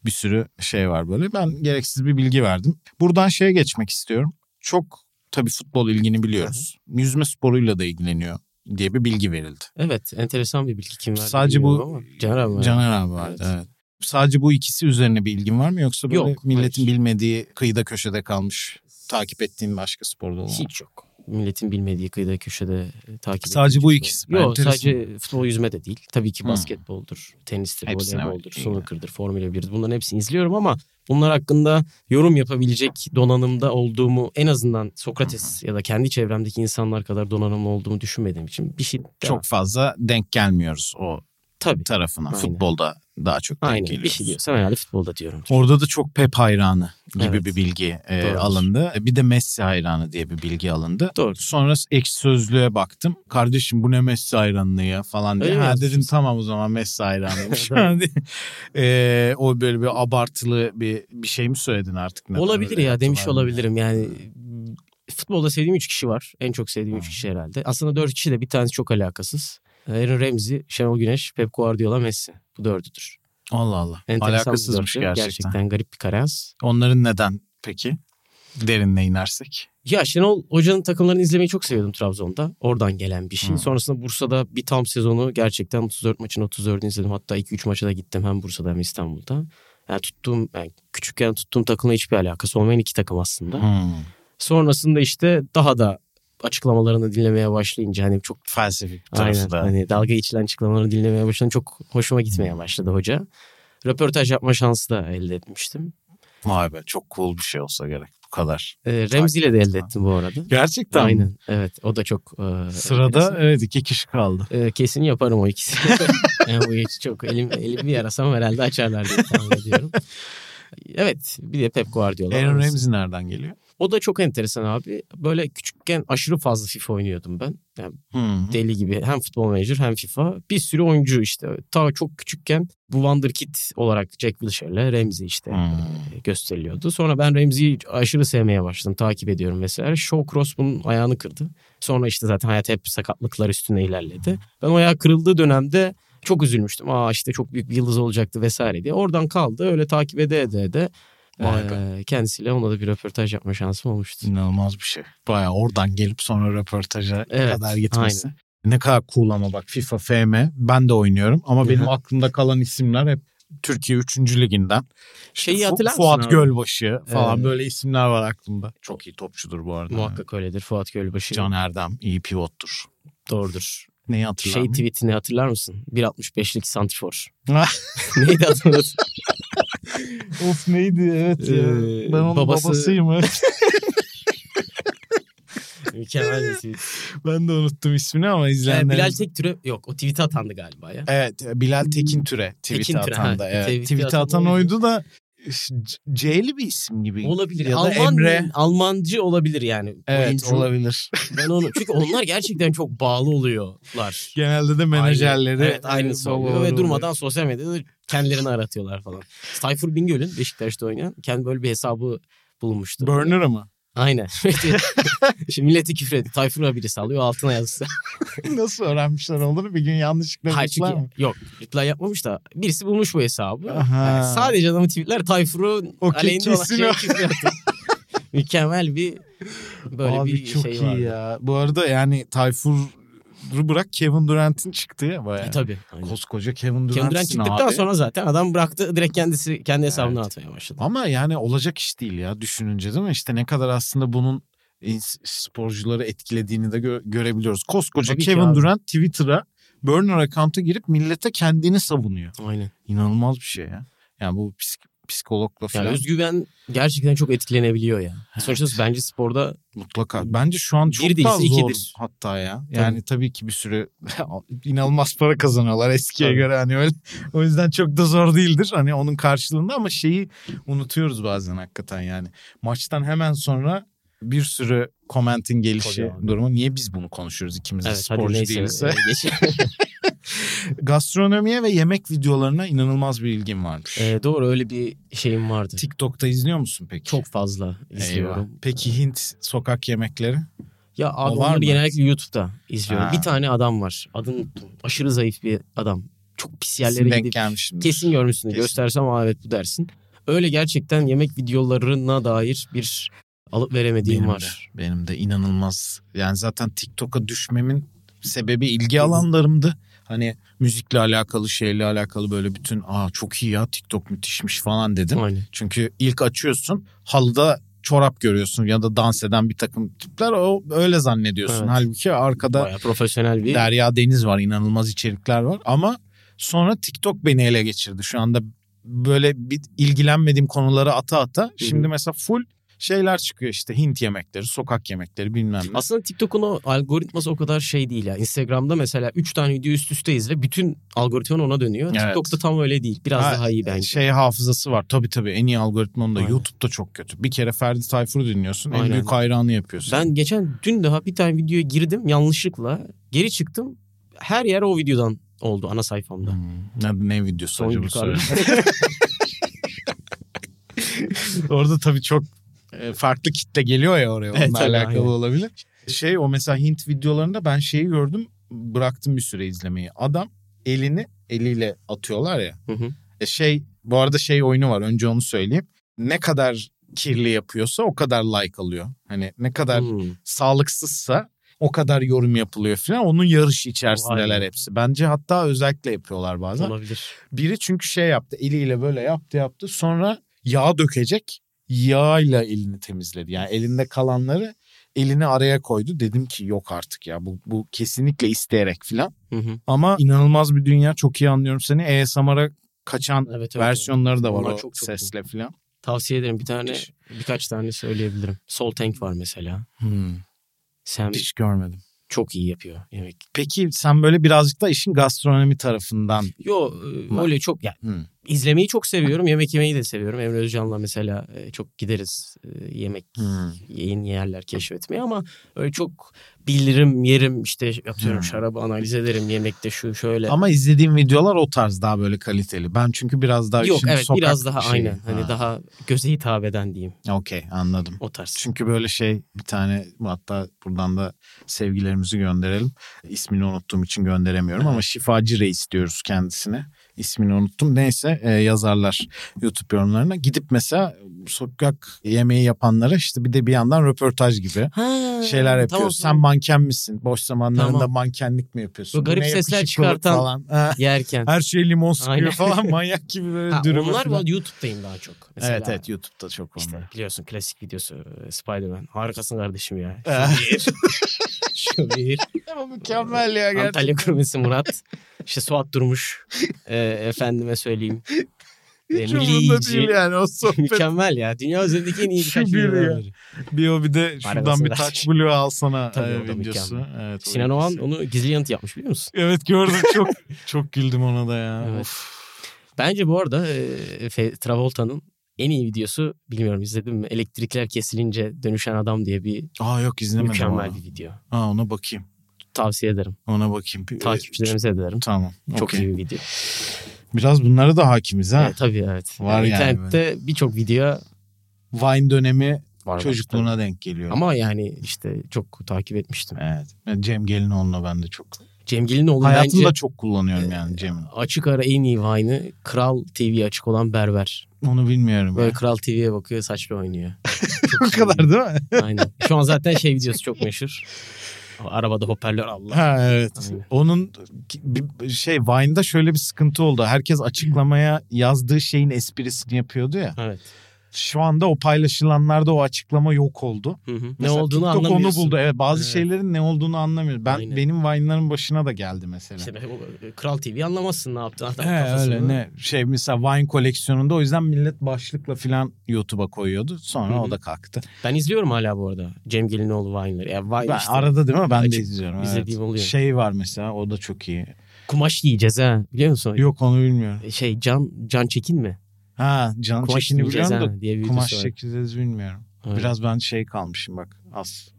bir sürü şey var böyle. Ben gereksiz bir bilgi verdim. Buradan şeye geçmek istiyorum. Çok tabii futbol ilgini biliyoruz. Yüzme sporuyla da ilgileniyor diye bir bilgi verildi. Evet enteresan bir bilgi kim verdi Sadece bu- ama. Caner abi. Caner abi vardı evet. Sadece bu ikisi üzerine bir ilgin var mı yoksa böyle Yok, milletin hayır. bilmediği kıyıda köşede kalmış takip ettiğin başka sporda olan? Hiç yok. Milletin bilmediği kıyıda köşede e, takip Sadece bu ikisi. Yok sadece futbol yüzme de değil. Tabii ki Hmm. basketboldur, tenistir, Hepsine voleyboldur, snooker'dır, Formula 1'dir. Bunların hepsini izliyorum ama bunlar hakkında yorum yapabilecek donanımda olduğumu en azından Sokrates ya da kendi çevremdeki insanlar kadar donanımlı olduğumu düşünmediğim için bir şey Çok fazla denk gelmiyoruz o tabii. tarafına. Aynen. Futbolda daha çok denk Aynen geliyoruz. bir şey diyorsam herhalde futbolda diyorum. Orada da çok Pep hayranı gibi Evet. bir bilgi e, alındı. Bir de Messi hayranı diye bir bilgi alındı. Doğru. Sonra ekşi sözlüğe baktım. Kardeşim bu ne Messi hayranlığı ya falan diye. Öyle ha dedim tamam o zaman Messi hayranıymış. E, o böyle bir abartılı bir bir şey mi söyledin artık? Neden Olabilir ya demiş yaptılar olabilirim yani. Futbolda sevdiğim 3 kişi var. En çok sevdiğim 3 Hı. kişi herhalde. Aslında 4 kişi de bir tanesi çok alakasız. Aaron Ramsey, Şenol Güneş, Pep Guardiola, Messi. Bu dördüdür. Allah Allah. Enteresan Alakasızmış dörtlü. gerçekten. Gerçekten garip bir kareyaz. Onların neden peki? Derinle inersek. Ya Şenol Hoca'nın takımlarını izlemeyi çok seviyordum Trabzon'da. Oradan gelen bir şey. Hı. Sonrasında Bursa'da bir tam sezonu gerçekten 34 maçın 34'ünü izledim. Hatta 2-3 maça da gittim hem Bursa'da hem İstanbul'da. Yani tuttuğum, yani küçükken tuttuğum takımla hiçbir alakası olmayan iki takım aslında. Hmm. Sonrasında işte daha da açıklamalarını dinlemeye başlayınca hani çok Felsefik tarafı aynen da. hani dalga geçilen açıklamalarını dinlemeye başlayınca çok hoşuma gitmeye başladı hoca. Röportaj yapma şansı da elde etmiştim. Vay be çok cool bir şey olsa gerek bu kadar. Ee, Remzi ile de elde ettim bu arada. Gerçekten mi? Aynen evet o da çok e, Sırada enteresan. evet iki kişi kaldı. Ee, kesin yaparım o ikisini. yani bu hiç çok elim, elim bir yarasam herhalde açarlar diye tahmin ediyorum. Evet bir de Pep Guardiola. Aaron. Ramsey nereden geliyor? O da çok enteresan abi. Böyle küçükken aşırı fazla FIFA oynuyordum ben. Yani Hmm. deli gibi hem futbol manager hem FIFA. Bir sürü oyuncu işte. Ta çok küçükken bu Wonderkid olarak Jack Wilshere'le Ramsey işte Hmm. gösteriliyordu. Sonra ben Ramsey'i aşırı sevmeye başladım. Takip ediyorum vesaire. Shawcross bunun ayağını kırdı. Sonra işte zaten hayat hep sakatlıklar üstüne ilerledi. Ben o ayağı kırıldığı dönemde çok üzülmüştüm. Aa işte çok büyük bir yıldız olacaktı vesaire diye. Oradan kaldı. Öyle takip ede ede ede. Vay be. e, kendisiyle ona da bir röportaj yapma şansım olmuştu. İnanılmaz bir şey. Baya oradan gelip sonra röportaja Evet, kadar gitmesi. Ne kadar cool ama bak FIFA, FM ben de oynuyorum ama benim aklımda kalan isimler hep Türkiye 3. liginden. Şeyi Fu- hatırlar mısın Fuat abi? Gölbaşı falan Evet. böyle isimler var aklımda. Çok iyi topçudur bu arada. Muhakkak öyledir Fuat Gölbaşı. Can Erdem iyi pivottur. Doğrudur. Neyi hatırlar Şey mı? tweetini hatırlar mısın? 1.65'lik santrfor. Neydi adının adı? of neydi evet ya. Ee, Ben onun babası- babasıyım. evet. Mükemmel bir tweet. ben de unuttum ismini ama izleyenler... Bilal Tektür'e yok o tweet'e atandı galiba ya. Evet Bilal Tekin Türe tweet Tekin Türe, atan da. ha. Evet. Tweet'i Tweet atan atan oydu. da C'li bir isim gibi. Olabilir. Ya da Alman, Emre. Almancı olabilir yani. Evet Oyuncu. olabilir. Ben onu çünkü onlar gerçekten çok bağlı oluyorlar. Genelde de menajerleri. Evet aynısı oluyor babaları ve durmadan sosyal medyada kendilerini aratıyorlar falan. Tayfur Bingöl'ün Beşiktaş'ta oynayan kendi böyle bir hesabı bulunmuştu. Burner mı? Aynen. Şimdi milleti küfür ediyor. Tayfur'a biri sallıyor altına yazısı. Nasıl öğrenmişler olduğunu bir gün yanlışlıkla Hayır çünkü mı? yok reply yapmamış da birisi bulmuş bu hesabı. Yani sadece adamın tweetler ke- aleyhinde olan şey. Mükemmel bir böyle Abi bir çok şey iyi vardı. ya. Bu arada yani Tayfur'u bırak Kevin Durant'in çıktı ya bayağı. E, tabii. aynen. Koskoca Kevin Durant'sin Kevin Durant çıktıktan abi. sonra zaten adam bıraktı direkt kendisi kendi hesabına Evet. atmaya başladı. Ama yani olacak iş değil ya düşününce değil mi? İşte ne kadar aslında bunun sporcuları etkilediğini de gö- görebiliyoruz. Koskoca Tabii Kevin. Durant Twitter'a burner account'a girip millete kendini savunuyor. Aynen. İnanılmaz bir şey ya. Yani bu psik- psikologla Yani falan özgüven gerçekten çok etkilenebiliyor ya. Sonuçta bence sporda mutlaka. Bence şu an çok değilse daha zor ikidir. hatta ya. Yani tabii. ki bir sürü inanılmaz para kazanıyorlar eskiye Tabii. göre hani öyle. O yüzden çok da zor değildir hani onun karşılığında ama şeyi unutuyoruz bazen hakikaten yani. Maçtan hemen sonra bir sürü komentin gelişi Tabii durumu. Niye biz bunu konuşuyoruz ikimiz de evet sporcu değilse. Gastronomiye ve yemek videolarına inanılmaz bir ilgim varmış. E, doğru öyle bir şeyim vardı. TikTok'ta izliyor musun peki? Çok fazla Eyvah. izliyorum. Peki Hint sokak yemekleri? Ya abi O var onları genellikle YouTube'da izliyorum. Ha. Bir tane adam var. Adını unuttum. Aşırı zayıf bir adam. Çok pis Kesin yerlere denk gidip gelmişimdir. kesin görmüşsün. Kesin. Göstersem aa evet bu dersin. Öyle gerçekten yemek videolarına dair bir alıp veremediğim Benim var. De, benim de inanılmaz. Yani zaten TikTok'a düşmemin sebebi ilgi alanlarımdı. Hani müzikle alakalı, şeyle alakalı böyle bütün aa çok iyi ya TikTok müthişmiş falan dedim. Aynen. Çünkü ilk açıyorsun halıda çorap görüyorsun ya da dans eden bir takım tipler o öyle zannediyorsun. Evet. Halbuki arkada Bayağı profesyonel bir Derya Deniz var inanılmaz içerikler var ama sonra TikTok beni ele geçirdi. Şu anda böyle bir ilgilenmediğim konuları ata ata şimdi mesela full şeyler çıkıyor işte Hint yemekleri, sokak yemekleri bilmem ne. Aslında TikTok'un o algoritması o kadar şey değil ya. Instagram'da mesela 3 tane video üst üste izle bütün algoritman ona dönüyor. Evet. TikTok'ta tam öyle değil. Biraz Ha, daha iyi bence. Şey hafızası var tabii tabii en iyi algoritma onda. Aynen. YouTube'da çok kötü. Bir kere Ferdi Tayfur'u dinliyorsun en Aynen. büyük hayranı yapıyorsun. Ben geçen dün daha bir tane videoya girdim yanlışlıkla. Geri çıktım. Her yer o videodan oldu ana sayfamda. Hmm. Ne, ne videosu Son acaba. Orada tabii çok e, farklı kitle geliyor ya oraya. Evet, Onunla tabii, alakalı aynen. olabilir. Şey o mesela Hint videolarında ben şeyi gördüm. Bıraktım bir süre izlemeyi. Adam elini eliyle atıyorlar ya. Hı hı. E şey bu arada şey oyunu var. Önce onu söyleyeyim. Ne kadar kirli yapıyorsa o kadar like alıyor. Hani ne kadar Hmm. sağlıksızsa o kadar yorum yapılıyor falan. Onun yarışı içerisindeler Aynen. hepsi. Bence hatta özellikle yapıyorlar bazen. Olabilir. Biri çünkü şey yaptı eliyle böyle yaptı yaptı sonra yağ dökecek yağıyla elini temizledi. Yani elinde kalanları elini araya koydu. Dedim ki yok artık ya bu, bu kesinlikle isteyerek falan. Hı hı. Ama inanılmaz bir dünya çok iyi anlıyorum seni. ASMR'a kaçan Evet, evet, versiyonları da var Onlar o çok, çok sesle falan. Tavsiye ederim. Bir tane birkaç tane söyleyebilirim. Soul Tank var mesela. Hmm, Sam hiç görmedim. çok iyi yapıyor yemek. Peki sen böyle birazcık da işin gastronomi tarafından Yo öyle çok yani Hmm. İzlemeyi çok seviyorum. Yemek yemeyi de seviyorum. Emre Özcan'la mesela e, çok gideriz e, yemek Hmm. yeni yerler keşfetmeye ama öyle çok bilirim yerim işte atıyorum Hmm. şarabı analiz ederim yemekte şu şöyle. Ama izlediğim videolar o tarz daha böyle kaliteli. Ben çünkü biraz daha Yok evet sokak biraz daha şeyi. aynen hani Ha, daha göze hitap eden diyeyim Okey anladım. o tarz. Çünkü böyle şey bir tane hatta buradan da sevgilerimizi gönderelim. İsmini unuttuğum için gönderemiyorum ama Şifacı Reis diyoruz kendisine. İsmini unuttum. Neyse e, yazarlar YouTube yorumlarına. Gidip mesela sokak yemeği yapanlara işte bir de bir yandan röportaj gibi Ha, şeyler yapıyor. tamam, Sen tamam. manken misin? Boş zamanlarında Tamam. mankenlik mi yapıyorsun? Bu garip ne sesler çıkartan- falan. Yerken. Her şey limon sıkıyor Aynen. falan manyak gibi böyle Ha, onlar falan. YouTube'dayım daha çok. Mesela, Evet evet YouTube'da çok onlar. İşte biliyorsun klasik videosu e, Spider-Man. Harikasın kardeşim ya. Şu bir. Şu bir. Mükemmel ya gerçekten. Antalya Kırmızı Murat. İşte Suat Durmuş. E, efendime söyleyeyim. E, Hiç İyici. değil yani o sohbet. Mükemmel ya. Dünya üzerindeki en iyi birkaç biri. Bir o bir de şuradan bir touch blue alsana Tabii, e, videosu. mükemmel. Evet, Sinan Oğan onu gizli yanıt yapmış biliyor musun? Evet gördüm çok çok güldüm ona da ya. Evet. Of. Bence bu arada e, Travolta'nın en iyi videosu bilmiyorum izledim mi? Elektrikler kesilince dönüşen adam diye bir Aa yok izlemedim. mükemmel ama. bir video. Aa ona bakayım. Tavsiye ederim. Ona bakayım. Bir- Takipçilerimize de ederim. Tamam. Çok okey. iyi bir video. Biraz bunlara da hakimiz ha. E, tabii evet. Var yani İnternette birçok video Vine dönemi var. çocukluğuna denk geliyor. Ama yani işte çok takip etmiştim. Evet. Cem Gelinoğlu'na ben de çok. Cem Gelinoğlu Hayatımda bence çok kullanıyorum yani Cem'in. açık ara en iyi Vine'ı Kral TV açık olan berber. Onu bilmiyorum. Böyle ya. Kral TV'ye bakıyor saçla oynuyor. Bu kadar değil mi? Aynen. Şu an zaten şey videosu çok meşhur. Arabada hoparlör Allah. Ha evet. Aynen. Onun şey Vine'da şöyle bir sıkıntı oldu. Herkes açıklamaya yazdığı şeyin esprisini yapıyordu ya. Evet. Şu anda o paylaşılanlarda o açıklama yok oldu. Hı hı. Ne olduğunu TikTok onu anlamıyorsun. buldu. Evet bazı Evet. şeylerin ne olduğunu anlamıyoruz. Ben Aynen. benim Vine'ların başına da geldi mesela. İşte e, Kral TV anlamazsın ne yaptığını. Adam He, kafasını- öyle ne şey mesela Vine koleksiyonunda o yüzden millet başlıkla filan YouTube'a koyuyordu. Sonra Hı hı. o da kalktı. Ben izliyorum hala bu arada. Cem Gelinoğlu Vine'ları. Yani Vine Ben işte. arada değil mi? Ben de Açıp izliyorum. izlediğim evet. oluyor. Şey var mesela o da çok iyi. Kumaş giyeceğiz ha. Biliyor musun? Yok onu bilmiyorum. Şey Can Can Çekin mi? Ha Can Kumaş Çekin'i biliyorum da diye kumaş çekeceğiz bilmiyorum. Evet. Biraz ben şey kalmışım bak az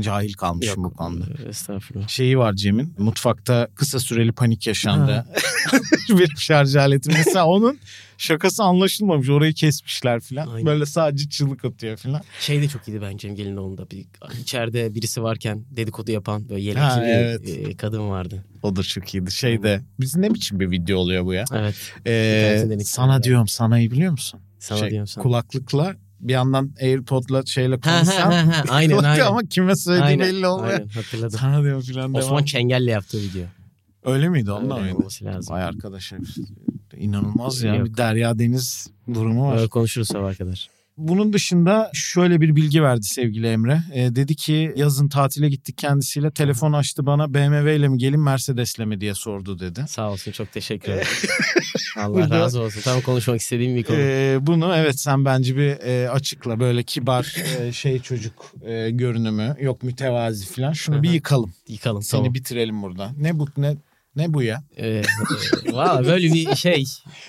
cahil kalmışım Yok, bu konuda. e, Estağfurullah. Şeyi var Cem'in mutfakta kısa süreli panik yaşandı. bir şarj aleti mesela onun şakası anlaşılmamış orayı kesmişler filan. Aynen. Böyle sadece çığlık atıyor filan. Şey de çok iyiydi bence Cem Gelinoğlu'nda. Bir, içeride birisi varken dedikodu yapan böyle yelekli Ha, bir evet. e, kadın vardı. O da çok iyiydi. Şeyde biz ne biçim bir video oluyor bu ya? Evet. Ee, sana diyorum sanayı biliyor musun? Sana Şey, diyorum sana. Kulaklıkla bir yandan AirPod'la şeyle ha, konuşsan. ha, ha. Aynen aynen. Ama kime söylediği Aynen, belli olmuyor. Aynen hatırladım. Sana diyorum filan Osman devam. Çengel'le yaptığı video. Öyle miydi onunla Öyle mıydı? lazım. Vay arkadaş inanılmaz ya Yok. bir derya deniz durumu var. Öyle konuşuruz sabah kadar. Bunun dışında şöyle bir bilgi verdi sevgili Emre. Ee, dedi ki yazın tatile gittik kendisiyle telefon açtı bana BMW ile mi gelin Mercedes'le mi diye sordu dedi. Sağ olsun çok teşekkür ederim. Allah Burada- razı olsun. Tam konuşmak istediğim bir konu. Ee, bunu evet sen bence bir e, açıkla böyle kibar e, şey çocuk e, görünümü yok mütevazi falan şunu bir yıkalım. Yıkalım Seni tamam. bitirelim burada. Ne bu ne ne bu ya? Ee, e, Valla böyle bir şey.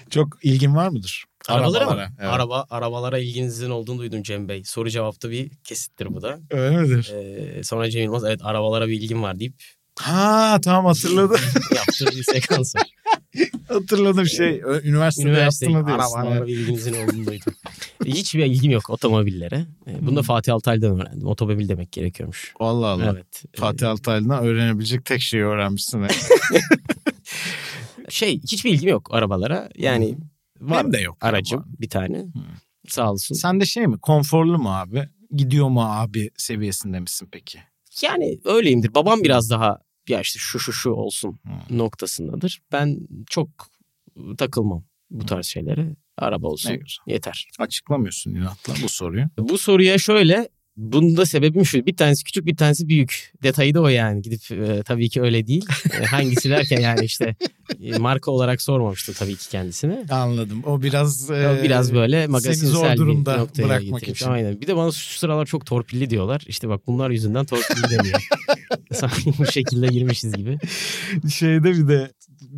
Çok ilgin var mıdır? Arabalara mı? Evet. Araba, arabalara ilginizin olduğunu duydum Cem Bey. Soru cevapta bir kesittir bu da. Öyle midir? Ee, sonra Cem Yılmaz evet arabalara bir ilgim var deyip Ha tamam hatırladım. yaptığı bir sekans var. Hatırladım şey ö- üniversitede Üniversite yaptığını diyorsun. arabalara evet. bir ilginizin olduğunu duydum. Hiçbir ilgim yok otomobillere. Ee, Bunu da Fatih Altaylı'dan öğrendim. Otomobil demek gerekiyormuş. Allah Allah. Evet. Fatih Altaylı'dan öğrenebilecek tek şeyi öğrenmişsin. Şey hiçbir ilgim yok arabalara. Yani var Benim de yok. aracım ama. bir tane. Sağ olsun. Sen de şey mi konforlu mu abi? Gidiyor mu abi seviyesinde misin peki? Yani öyleyimdir. Babam biraz daha ya işte şu şu şu olsun Hmm. noktasındadır. Ben çok takılmam bu tarz şeylere. Araba olsun yeter. Açıklamıyorsun inatla bu soruyu. Bu soruya şöyle bunun da sebebim şu. Bir tanesi küçük bir tanesi büyük. Detayı da o yani. Gidip e, tabii ki öyle değil. E, hangisi derken yani işte e, marka olarak sormamıştım tabii ki kendisine. Anladım. O biraz O e, biraz böyle seni magazinsel zor durumda bir noktaya bırakmak getirmiş. için. Aynen. Bir de bana şu sıralar çok torpilli diyorlar. İşte bak bunlar yüzünden torpilli deniyor. Sanki bu şekilde girmişiz gibi. şeyde bir de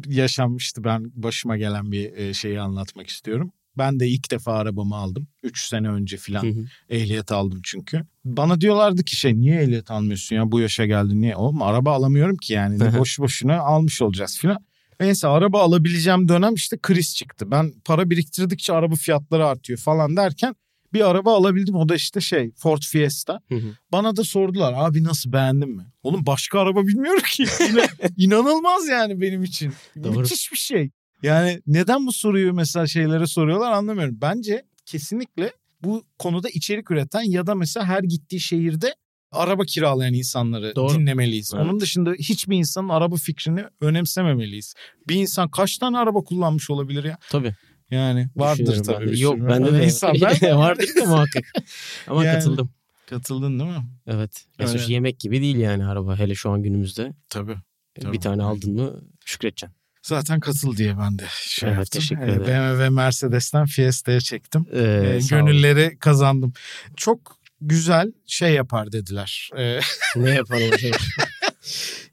yaşanmıştı. Ben başıma gelen bir e, şeyi anlatmak istiyorum. Ben de ilk defa arabamı aldım. 3 sene önce filan ehliyet aldım çünkü. Bana diyorlardı ki şey niye ehliyet almıyorsun ya bu yaşa geldin niye? Oğlum araba alamıyorum ki yani. Hı. Boş boşuna almış olacağız filan. Neyse araba alabileceğim dönem işte kriz çıktı. Ben para biriktirdikçe araba fiyatları artıyor falan derken bir araba alabildim. O da işte şey Ford Fiesta. Hı hı. Bana da sordular abi nasıl beğendin mi? Oğlum başka araba bilmiyorum ki. İnanılmaz yani benim için. Doğru. Müthiş bir şey. Yani neden bu soruyu mesela şeylere soruyorlar anlamıyorum. Bence kesinlikle bu konuda içerik üreten ya da mesela her gittiği şehirde araba kiralayan insanları Doğru. dinlemeliyiz. Evet. Onun dışında hiçbir insanın araba fikrini önemsememeliyiz. Bir insan kaç tane araba kullanmış olabilir ya? Tabii. Yani vardır tabii. ben de. Yok bende de insanlar. vardır da muhakkak. Ama Yani. katıldım. Katıldın değil mi? Evet. Ya Öyle. sonuçta yemek gibi değil yani araba hele şu an günümüzde. Tabii. Tabii. Bir tane aldın mı şükredeceksin. Zaten katıl diye ben de şey Evet, yaptım. teşekkür Ee, ederim. BMW Mercedes'ten Fiesta'ya çektim. Ee, Ee, gönülleri kazandım. Çok güzel şey yapar dediler. Ee, Ne yapalım hocam?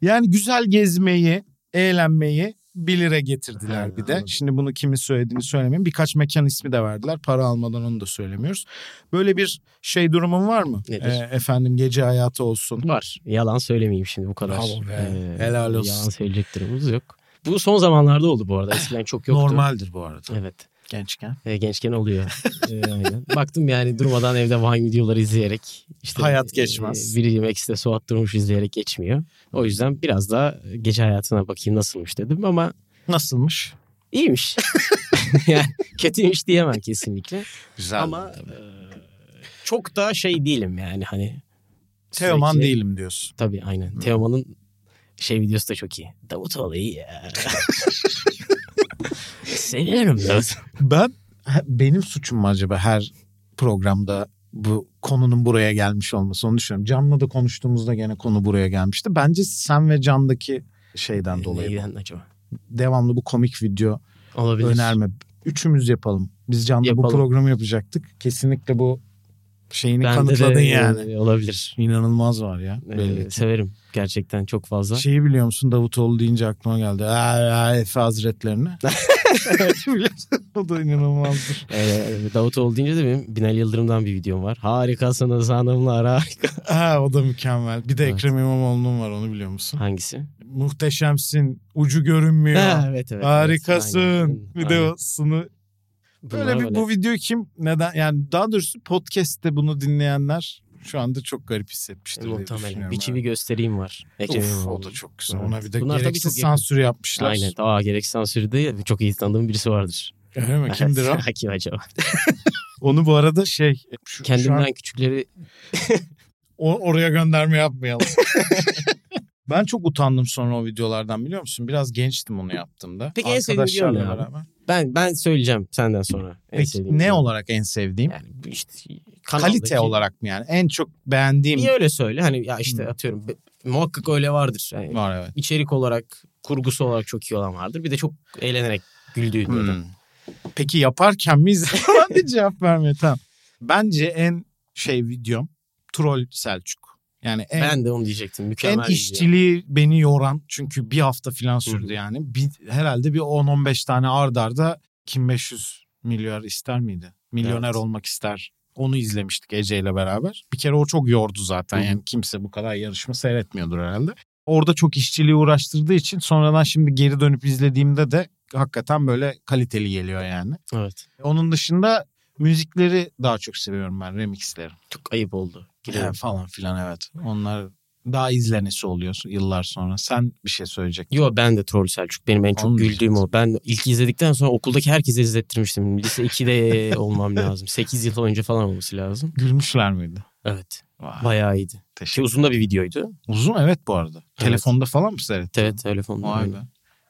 yani güzel gezmeyi, eğlenmeyi 1 lira getirdiler Ha, bir de. anladım. Şimdi bunu kimin söylediğini söylemeyeyim. Birkaç mekan ismi de verdiler. Para almadan onu da söylemiyoruz. Böyle bir şey durumun var mı? Nedir? Ee, efendim gece hayatı olsun. Var. Yalan söylemeyeyim şimdi bu kadar. Bravo be. Ee, Helal olsun. Yalan söyleyecek durumumuz yok. Bu son zamanlarda oldu bu arada. Eskiden çok yoktu. Normaldir bu arada. Evet. Gençken. Ee, gençken oluyor. Ee, aynen. Baktım yani durmadan evde Vine videoları izleyerek. işte Hayat geçmez. e, biri iste Suat Durmuş izleyerek geçmiyor. O yüzden biraz da gece hayatına bakayım nasılmış dedim ama Nasılmış? iyiymiş. yani kötüymüş diyemem kesinlikle. Güzel. Ama e, çok da şey değilim yani hani. Teoman sürekli- değilim diyorsun. Tabii aynen. Teoman'ın şey videosu da çok iyi. Davutoğlu iyi ya. Seviyorum Davut. Ben benim suçum mu acaba her programda bu konunun buraya gelmiş olması onu düşünüyorum. Can'la da konuştuğumuzda gene konu buraya gelmişti. Bence sen ve Can'daki şeyden dolayı. bu. Neyden acaba? Devamlı bu komik video Olabilir. önerme. Üçümüz yapalım. Biz Can'la bu Yapalım. programı yapacaktık. Kesinlikle bu şeyini Bende kanıtladın de, yani. e, Olabilir. İnanılmaz var ya. Ee, Belli. ki. severim gerçekten çok fazla. Şeyi biliyor musun Davutoğlu deyince aklıma geldi. Aa, Efe Hazretlerini. O da inanılmazdır. Ee, Davutoğlu deyince de benim Binali Yıldırım'dan bir videom var. Harikasınız hanımlar harika. Ha o da mükemmel. Bir de Evet. Ekrem İmamoğlu'nun var onu biliyor musun? Hangisi? Muhteşemsin. Ucu görünmüyor. Ha, evet evet. Harikasın. evet. Aynen. Bir de o sını. Bunlar Böyle bir böyle. bu video kim neden yani daha doğrusu podcast'te bunu dinleyenler şu anda çok garip hissetmiştir diye Muhtemelen. düşünüyorum Bir çivi göstereyim var. Ekrem Of, o da çok güzel. Evet. Ona bir de Bunlar gereksiz çok sansür yapmışlar. Aynen. Aa gerek sansürde çok iyi tanıdığım birisi vardır. Öyle mi? Kimdir o? Kim acaba? Onu bu arada şey şu, şu Kendimden an küçükleri o- oraya gönderme yapmayalım. Ben çok utandım sonra o videolardan biliyor musun? Biraz gençtim onu yaptığımda. Peki en sevdiğin video ne abi? ben ben söyleyeceğim senden sonra. En Peki ne video. olarak en sevdiğim? Yani işte Kalite kanaldaki- olarak mı yani? En çok beğendiğim Bir öyle söyle. Hani ya işte Hı. atıyorum muhakkak öyle vardır. Yani var evet. içerik olarak, kurgusu olarak çok iyi olan vardır. Bir de çok eğlenerek güldüğün. Hmm. Peki yaparken mi? Hadi cevap verme tamam. Bence en şey videom Troll Selçuk. Yani en, Ben de onu diyecektim. en Mükemmel video. işçiliği beni yoran çünkü bir hafta falan Hı sürdü yani. Bir, herhalde bir 10-15 tane ard arda kim 500 milyar ister miydi? Milyoner Evet. olmak ister. Onu izlemiştik Ece ile beraber. Bir kere o çok yordu zaten. Yani kimse bu kadar yarışma seyretmiyordur herhalde. Orada çok işçiliği uğraştırdığı için sonradan şimdi geri dönüp izlediğimde de hakikaten böyle kaliteli geliyor yani. Evet. Onun dışında müzikleri daha çok seviyorum ben remixleri. Çok ayıp oldu. Yani falan filan evet. Onlar daha izlenesi oluyor yıllar sonra. Sen bir şey söyleyecektin. Yo ben de Troll Selçuk. Benim en çok Onu güldüğüm o. Ben ilk izledikten sonra okuldaki herkese izlettirmiştim. Lise 2'de olmam lazım. 8 yıl önce falan olması lazım. Gülmüşler miydi? Evet. Vay, Bayağı iyiydi. Şey, teşekkür. uzun da bir videoydu. Uzun evet bu arada. Telefonda falan mı seyrettin? Evet telefonda. Vay be.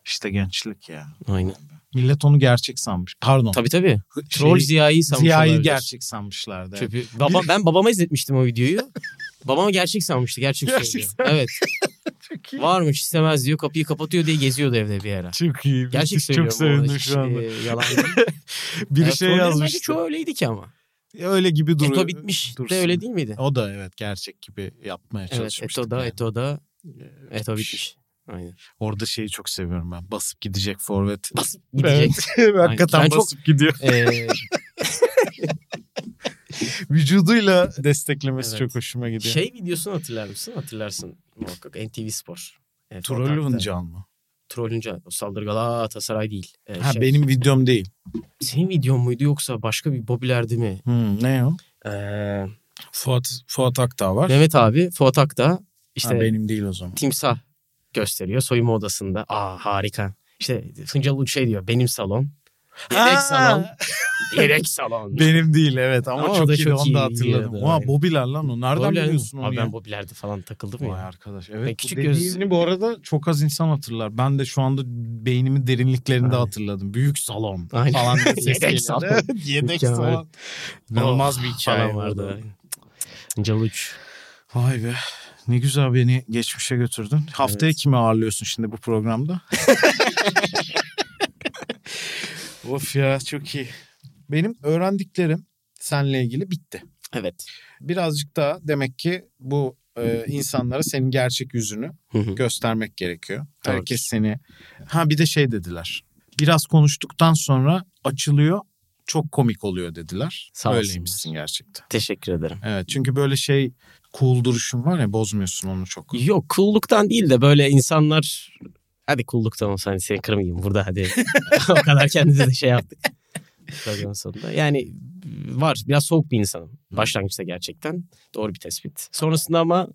İşte gençlik ya. Aynen. Millet onu gerçek sanmış. Pardon. Tabii tabii. Şey, Troll Ziya'yı sanmış Ziya'yı olabilir. gerçek sanmışlardı. Çöpü. Baba, ben babama izletmiştim o videoyu. Babama gerçek sanmıştı. Gerçek, Gerçek söylüyor. Evet. Çok iyi. Varmış istemez diyor. Kapıyı kapatıyor diye geziyordu evde bir ara. Çok iyi. Gerçek Müthiş, söylüyorum. Çok sevindim şu anda. e, yalan değil. Biri Evet, şey bence yazmıştı. Çoğu öyleydi ki ama. Öyle gibi duruyor. Eto bitmiş dursun. de öyle değil miydi? O da evet gerçek gibi yapmaya Evet çalışmıştık. Eto'da yani. Eto'da Eto bitmiş. Aynen. Orada şeyi çok seviyorum ben. Basıp gidecek forvet. Basıp gidecek. Hakikaten Ben çok- basıp gidiyor. Ee, Vücuduyla desteklemesi Evet. çok hoşuma gidiyor. şey videosunu hatırlar mısın? Hatırlarsın muhakkak. NTV Spor. E, Trollü Fotoğrafta. Hıncal mı? Trollünce. O saldırı Galatasaray değil. E, Ha şey, benim videom değil. Senin videon muydu yoksa başka bir Bobiler'di mi? Hmm, ne o? Ee, Fuat, Fuat Aktağ var. Mehmet abi Fuat Akta işte ha, benim değil o zaman. timsah gösteriyor soyunma odasında. Aa harika. İşte Hıncal Uluç şey diyor benim salon. Yedek Ha! salon. Yedek salon. Benim değil evet ama, Ama çok da iyi çok onu da hatırladım. Oha aynen. Bobiler lan o. Nereden Bobiler biliyorsun onu Abi ya? ben Bobiler'de falan takıldım Vay ya. arkadaş Ben evet. küçük bu göz- dediğini bu arada çok az insan hatırlar. Ben de şu anda beynimin derinliklerinde Aynen. hatırladım. Büyük salon Aynen. falan Yedek salon. Evet, Yedek salon. İnanılmaz bir hikaye falan vardı. Uluç. Vay be. Ne güzel beni geçmişe götürdün. Haftaya Evet. kimi ağırlıyorsun şimdi bu programda? of ya çok iyi. Benim öğrendiklerim seninle ilgili bitti. Evet. Birazcık da demek ki bu e, insanlara senin gerçek yüzünü göstermek gerekiyor. Doğrudur. Herkes seni... Ha bir de şey dediler. Biraz konuştuktan sonra açılıyor. Çok komik oluyor dediler. Sağ. Öyleymişsin gerçekten. Teşekkür ederim. Evet çünkü böyle şey cool duruşun var ya bozmuyorsun onu çok. Yok cool'luktan değil de böyle insanlar hadi cool'luktan olsa hani seni kırmayayım burada hadi. o kadar kendimize de şey yaptık. Programın sonunda. Yani var biraz soğuk bir insanım. Başlangıçta gerçekten. Doğru bir tespit. Sonrasında ama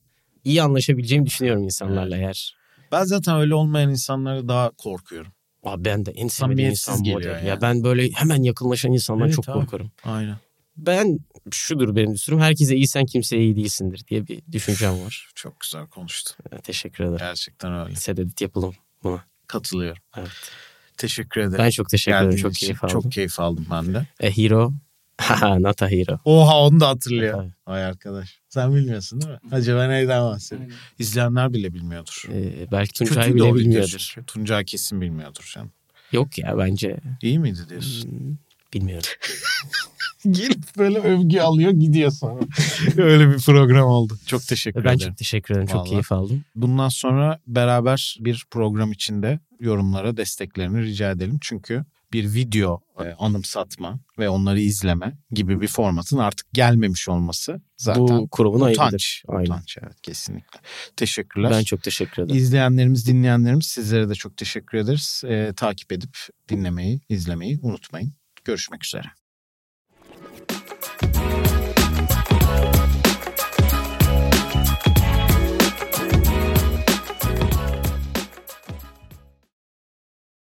iyi anlaşabileceğimi düşünüyorum insanlarla eğer. Ben zaten öyle olmayan insanlara daha korkuyorum. Abi ben de en Samimiyetsiz insan bu. Ya. ya ben böyle hemen yakınlaşan insandan Evet çok abi. korkarım. Aynen. Ben şudur benim düsturum. Herkese iyisen kimseye iyi değilsindir diye bir düşüncem var. Çok güzel konuştun. Teşekkür ederim. Gerçekten öyle. Sededit yapalım buna. Katılıyorum. Evet. Teşekkür ederim. Ben çok teşekkür ederim. Çok keyif aldım. Çok keyif aldım ben de. A hero. Not a hero. Oha onu da hatırlıyor. Tabii. Vay arkadaş. Sen bilmiyorsun değil mi? Acaba neyden bahsediyor? İzleyenler bile bilmiyordur. Ee, belki Tuncay Kötü bile bilmiyordur. Tuncay kesin bilmiyordur canım. Yok ya bence İyi miydi diyorsun? hmm, bilmiyorum. Gelip böyle övgü alıyor gidiyor sonra. Öyle bir program oldu. Çok teşekkür ben ederim. çok teşekkür ederim. Çok Vallahi. keyif aldım. Bundan sonra beraber bir program içinde yorumlara desteklerini rica edelim. Çünkü bir video e, anımsatma ve onları izleme gibi bir formatın artık gelmemiş olması zaten Bu kurumun ayıbıdır. utanç. Aynen. Utanç evet kesinlikle. Teşekkürler. Ben çok teşekkür ederim. İzleyenlerimiz, dinleyenlerimiz sizlere de çok teşekkür ederiz. E, takip edip dinlemeyi, izlemeyi unutmayın. Görüşmek üzere.